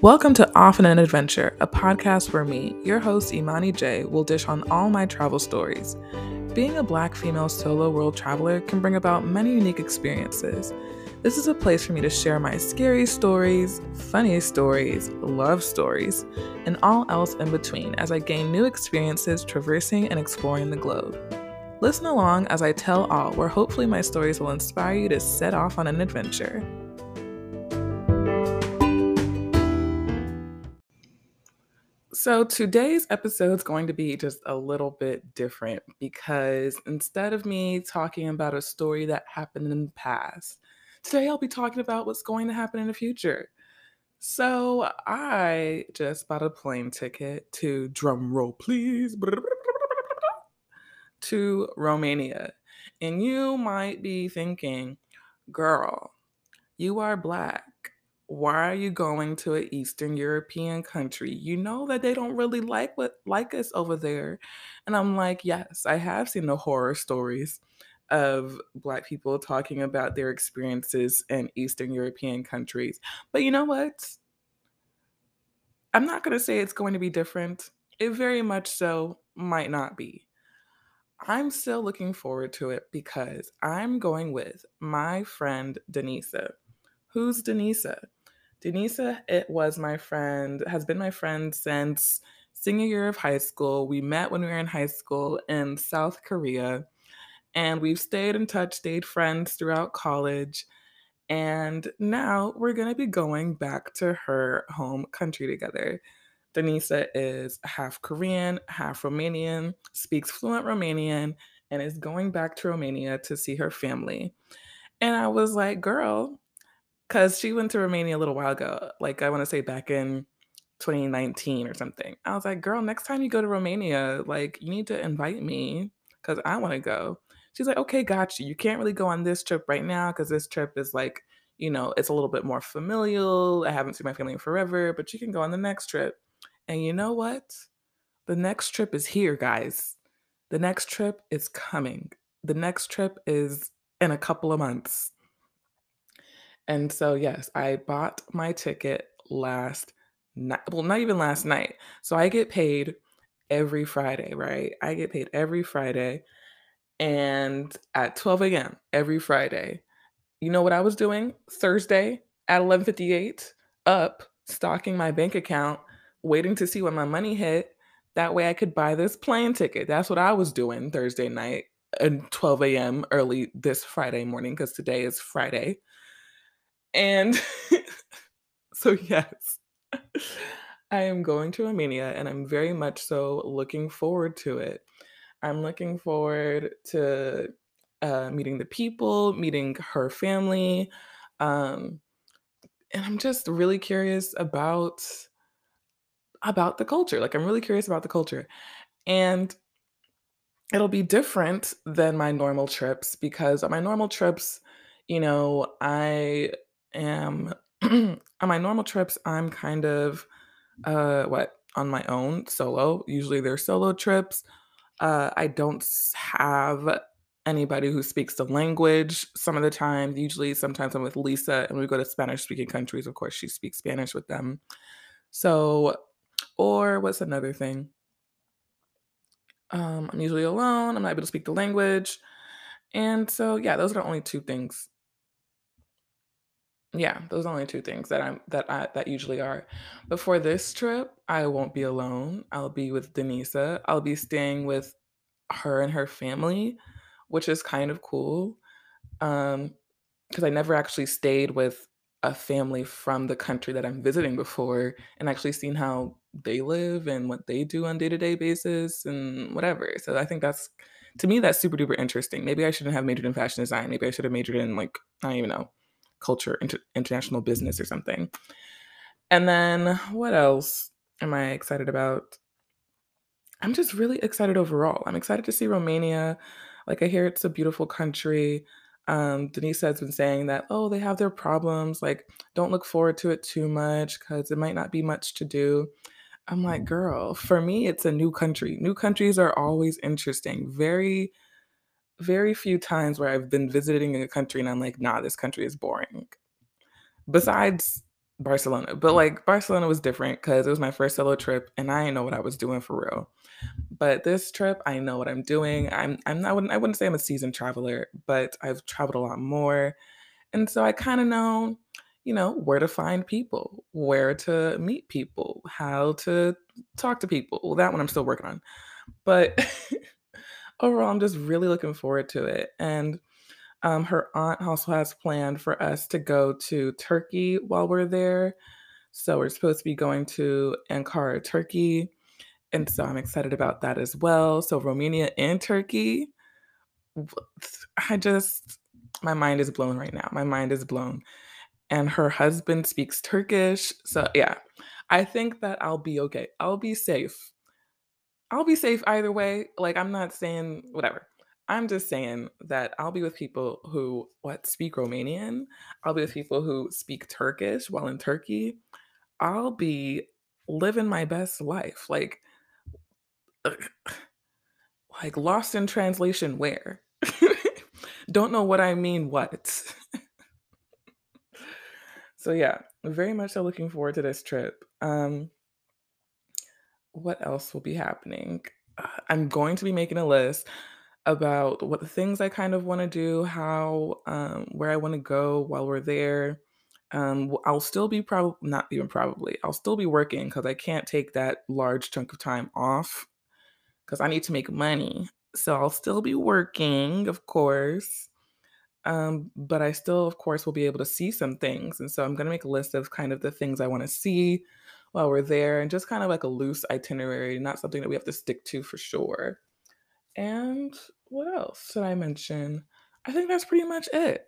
Welcome to Off on an Adventure, a podcast where me, your host Imani J, will dish on all my travel stories. Being a black female solo world traveler can bring about many unique experiences. This is a place for me to share my scary stories, funny stories, love stories, and all else in between as I gain new experiences traversing and exploring the globe. Listen along as I tell all, where hopefully my stories will inspire you to set off on an adventure. So, today's episode is going to be just a little bit different because instead of me talking about a story that happened in the past, today I'll be talking about what's going to happen in the future. So, I just bought a plane ticket to drum roll, please, to Romania. And you might be thinking, girl, you are black why are you going to an Eastern European country? You know that they don't really like what like us over there. And I'm like, yes, I have seen the horror stories of black people talking about their experiences in Eastern European countries. But you know what? I'm not going to say it's going to be different. It very much so might not be. I'm still looking forward to it because I'm going with my friend Denisa. Who's Denisa? Denisa, it was my friend, has been my friend since senior year of high school. We met when we were in high school in South Korea, and we've stayed in touch, stayed friends throughout college. And now we're going to be going back to her home country together. Denisa is half Korean, half Romanian, speaks fluent Romanian, and is going back to Romania to see her family. And I was like, girl, because she went to Romania a little while ago. Like I want to say back in 2019 or something. I was like, girl, next time you go to Romania, like you need to invite me because I want to go. She's like, okay, got you. You can't really go on this trip right now because this trip is like, you know, it's a little bit more familial. I haven't seen my family in forever, but you can go on the next trip. And you know what? The next trip is here, guys. The next trip is coming. The next trip is in a couple of months. And so, yes, I bought my ticket last night. Well, not even last night. So I get paid every Friday, right? I get paid every Friday. And at 12 a.m. every Friday, you know what I was doing? Thursday at 11:58, up, stocking my bank account, waiting to see when my money hit. That way I could buy this plane ticket. That's what I was doing Thursday night at 12 a.m. early this Friday morning, because today is Friday. And so, yes, I am going to Romania and I'm very much so looking forward to it. I'm looking forward to uh, meeting the people, meeting her family. Um, and I'm just really curious about about the culture. Like I'm really curious about the culture. And it'll be different than my normal trips because on my normal trips, you know, I am on my normal trips, I'm kind of uh what on my own solo. Usually they're solo trips. Uh I don't have anybody who speaks the language some of the time. Usually sometimes I'm with Lisa and we go to Spanish speaking countries. Of course, she speaks Spanish with them. So or what's another thing? Um, I'm usually alone. I'm not able to speak the language. And so yeah, those are the only two things yeah, those are only 2 things that I'm that I that usually are. But for this trip, I won't be alone. I'll be with Denisa. I'll be staying with her and her family, which is kind of cool. Um, because I never actually stayed with a family from the country that I'm visiting before and actually seen how they live and what they do on day-to-day basis and whatever. So I think that's to me that's super duper interesting. Maybe I shouldn't have majored in fashion design. Maybe I should have majored in like I don't even know culture, inter- international business, or something. And then what else am I excited about? I'm just really excited overall. I'm excited to see Romania. Like, I hear it's a beautiful country. Um, Denisa has been saying that, oh, they have their problems. Like, don't look forward to it too much because it might not be much to do. I'm like, girl, for me, it's a new country. New countries are always interesting. Very very few times where I've been visiting a country and I'm like, nah, this country is boring. Besides Barcelona, but, like, Barcelona was different because it was my first solo trip, and I didn't know what I was doing for real. But this trip, I know what I'm doing. I'm I'm not I wouldn't I wouldn't say I'm a seasoned traveler, but I've traveled a lot more, and so I kinda know, you know, where to find people, where to meet people, how to talk to people. Well, that one I'm still working on. But overall, I'm just really looking forward to it, and, um, her aunt also has planned for us to go to Turkey while we're there. So we're supposed to be going to Ankara, Turkey, and so I'm excited about that as well. So Romania and Turkey, I just my mind is blown right now. My mind is blown. And her husband speaks Turkish, so yeah. I think that I'll be okay. I'll be safe. I'll be safe either way. Like, I'm not saying whatever. I'm just saying that I'll be with people who, what, speak Romanian. I'll be with people who speak Turkish while in Turkey. I'll be living my best life. Like like, lost in translation where? Don't know what I mean what. So, yeah, very much so looking forward to this trip. Um what else will be happening? Uh, I'm going to be making a list about what the things I kind of wanna do, how, um where I wanna go while we're there. Um, I'll still be prob not even probably, I'll still be working because I can't take that large chunk of time off because I need to make money. So I'll still be working, of course, um, but I still, of course, will be able to see some things, and so I'm gonna make a list of kind of the things I wanna see while we're there and just kind of like a loose itinerary, not something that we have to stick to for sure. And what else did I mention? I think that's pretty much it.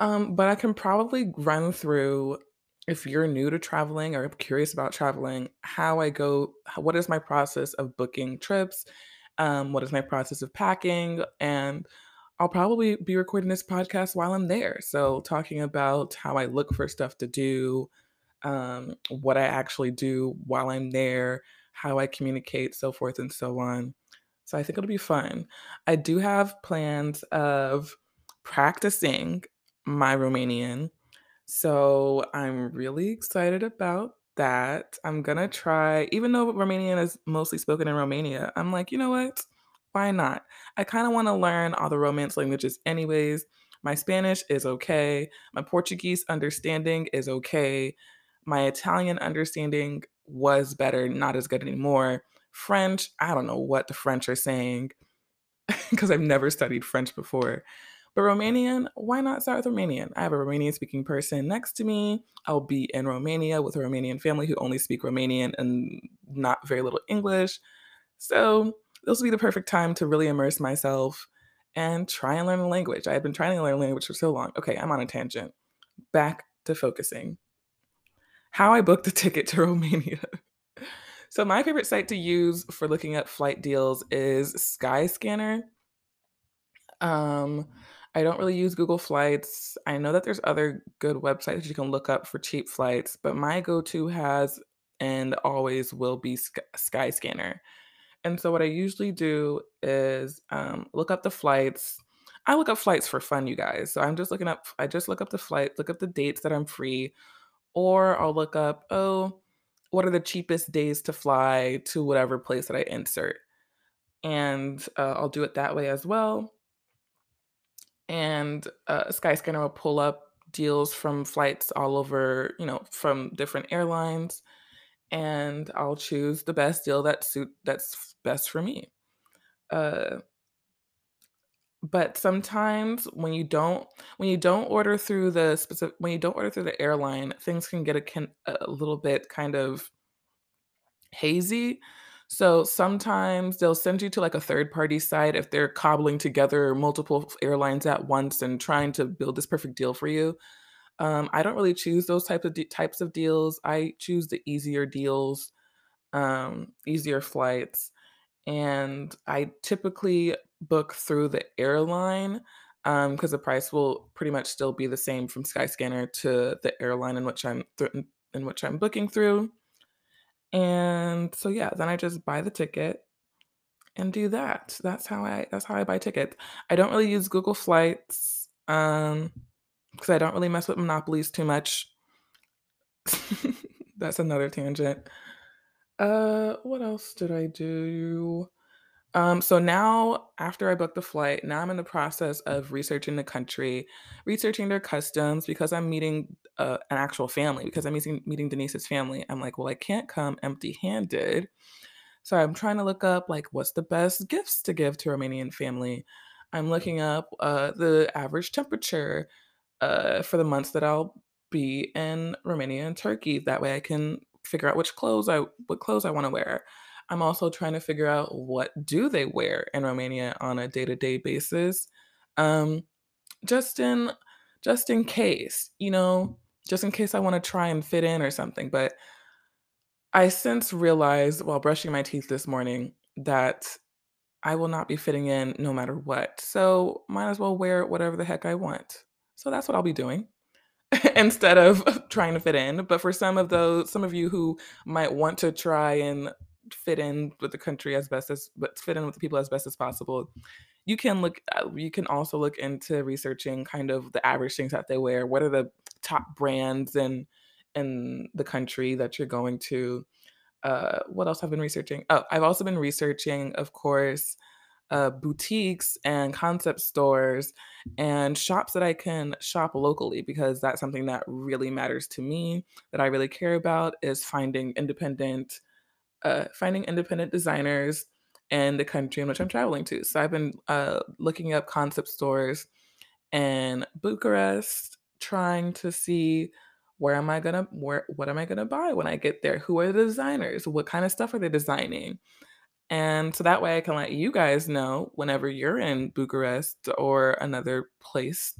Um, but I can probably run through, if you're new to traveling or curious about traveling, how I go what is my process of booking trips, um, what is my process of packing, and I'll probably be recording this podcast while I'm there. So talking about how I look for stuff to do, um, what I actually do while I'm there, how I communicate, so forth and so on. So I think it'll be fun. I do have plans of practicing my Romanian, so I'm really excited about that. I'm gonna try even though Romanian is mostly spoken in Romania, I'm like, "You know what? Why not?" I kinda wanna learn all the Romance languages anyways. My Spanish is okay. My Portuguese understanding is okay. My Italian understanding was better, not as good anymore. French, I don't know what the French are saying because I've never studied French before. But Romanian, why not start with Romanian? I have a Romanian speaking person next to me. I'll be in Romania with a Romanian family who only speak Romanian and not very little English. So this will be the perfect time to really immerse myself and try and learn a language. I have been trying to learn a language for so long. Okay, I'm on a tangent. Back to focusing. How I booked a ticket to Romania. So my favorite site to use for looking at flight deals is Skyscanner. Um, I don't really use Google Flights. I know that there's other good websites you can look up for cheap flights, but my go-to has and always will be Sky Skyscanner. And so what I usually do is, um, look up the flights. I look up flights for fun, you guys. So I'm just looking up I just look up the flight, look up the dates that I'm free, or I'll look up, "Oh, what are the cheapest days to fly to whatever place that I insert?" And, uh, I'll do it that way as well. And, uh, Skyscanner will pull up deals from flights all over, you know, from different airlines, and I'll choose the best deal that suit that's best for me. Uh but sometimes when you don't when you don't order through the specific when you don't order through the airline, things can get a kin a little bit kind of hazy. So sometimes they'll send you to, like, a third-party site if they're cobbling together multiple airlines at once and trying to build this perfect deal for you. Um, I don't really choose those types of de types of deals. I choose the easier deals, um, easier flights, and I typically book through the airline, um, 'cause the price will pretty much still be the same from Skyscanner to the airline in which I'm thr in which I'm booking through. And so, yeah, then I just buy the ticket and do that. That's how I that's how I buy tickets. I don't really use Google Flights, um, 'cause I don't really mess with monopolies too much. That's another tangent. Uh, what else did I do? Um, so now after I booked the flight, now I'm in the process of researching the country, researching their customs because I'm meeting uh, an actual family because I'm meeting meeting Denisa's family. I'm like, well, I can't come empty-handed. So I'm trying to look up like what's the best gifts to give to Romanian family. I'm looking up uh, the average temperature uh, for the months that I'll be in Romania and Turkey. That way I can figure out which clothes I what clothes I want to wear. I'm also trying to figure out what do they wear in Romania on a day-to-day basis. Um, just in just in case, you know, just in case I want to try and fit in or something. But I since realized while brushing my teeth this morning that I will not be fitting in no matter what. So might as well wear whatever the heck I want. So that's what I'll be doing. instead of trying to fit in. But for some of those, some of you who might want to try and fit in with the country as best as, but fit in with the people as best as possible, you can look. uh, You can also look into researching kind of the average things that they wear. What are the top brands in in the country that you're going to? Uh, what else i've been researching? Oh, I've also been researching, of course, uh, boutiques and concept stores and shops that I can shop locally because that's something that really matters to me that I really care about is finding independent uh, finding independent designers in the country in which I'm traveling to. So I've been uh, looking up concept stores in Bucharest, trying to see where am I gonna where what am I gonna buy when I get there? Who are the designers? What kind of stuff are they designing? And so that way I can let you guys know whenever you're in Bucharest or another place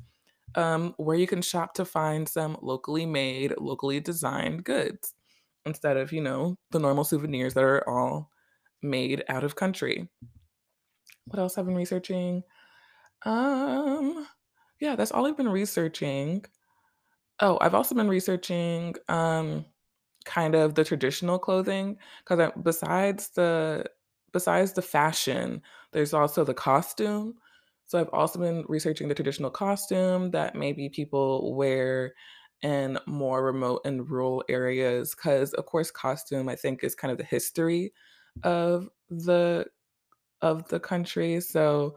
um, where you can shop to find some locally made, locally designed goods instead of, you know, the normal souvenirs that are all made out of country. What else have been researching? Um, yeah, that's all I've been researching. Oh, I've also been researching um kind of the traditional clothing because besides the besides the fashion, there's also the costume. So I've also been researching the traditional costume that maybe people wear in more remote and rural areas because of course costume I think is kind of the history of the of the country. So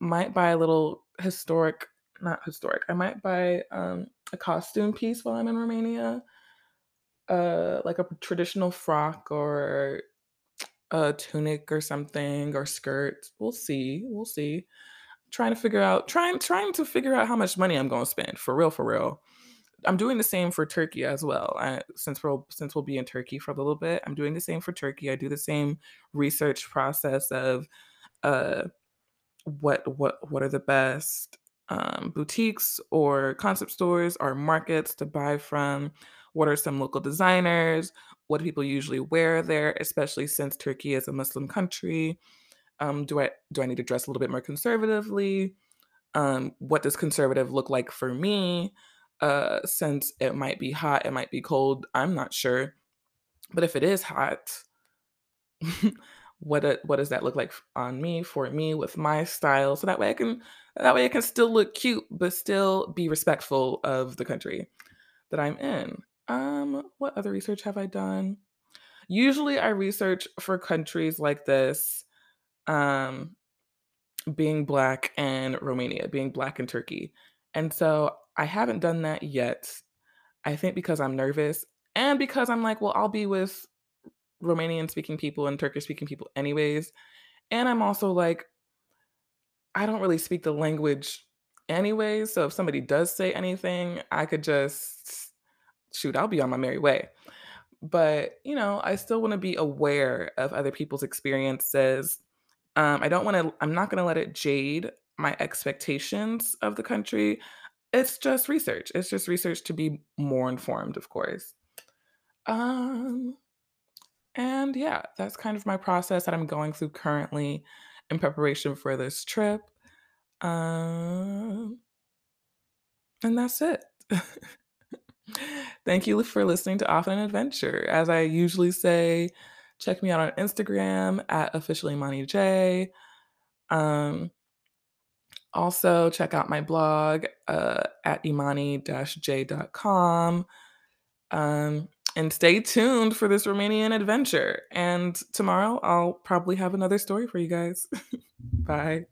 might buy a little historic not historic. I might buy um a costume piece while I'm in Romania uh, like a traditional frock or a tunic or something or skirt. We'll see. We'll see. Trying to figure out trying trying to figure out how much money I'm going to spend. For real, for real. I'm doing the same for Turkey as well. I, since we'll since we'll be in Turkey for a little bit, I'm doing the same for Turkey. I do the same research process of uh what what what are the best um, boutiques or concept stores or markets to buy from what are some local designers what do people usually wear there especially since turkey is a muslim country um, do i do i need to dress a little bit more conservatively um, what does conservative look like for me uh, since it might be hot it might be cold i'm not sure but if it is hot what a, what does that look like on me for me with my style so that way I can that way I can still look cute but still be respectful of the country that I'm in. Um what other research have I done? Usually I research for countries like this um being black and Romania, being black in Turkey. And so I haven't done that yet. I think because I'm nervous and because I'm like, well, I'll be with Romanian speaking people and Turkish speaking people anyways. And I'm also like, I don't really speak the language anyways. So if somebody does say anything, I could just shoot, I'll be on my merry way. But, you know, I still want to be aware of other people's experiences. Um, I don't want to, I'm not going to let it jade my expectations of the country. It's just research. It's just research to be more informed, of course. Um, And yeah, that's kind of my process that I'm going through currently in preparation for this trip. Um, and that's it. Thank you for listening to Off on an Adventure. As I usually say, check me out on Instagram at officially Imani J. Um, also, check out my blog uh, at imani-j.com. Um, And stay tuned for this Romanian adventure. And tomorrow I'll probably have another story for you guys. Bye.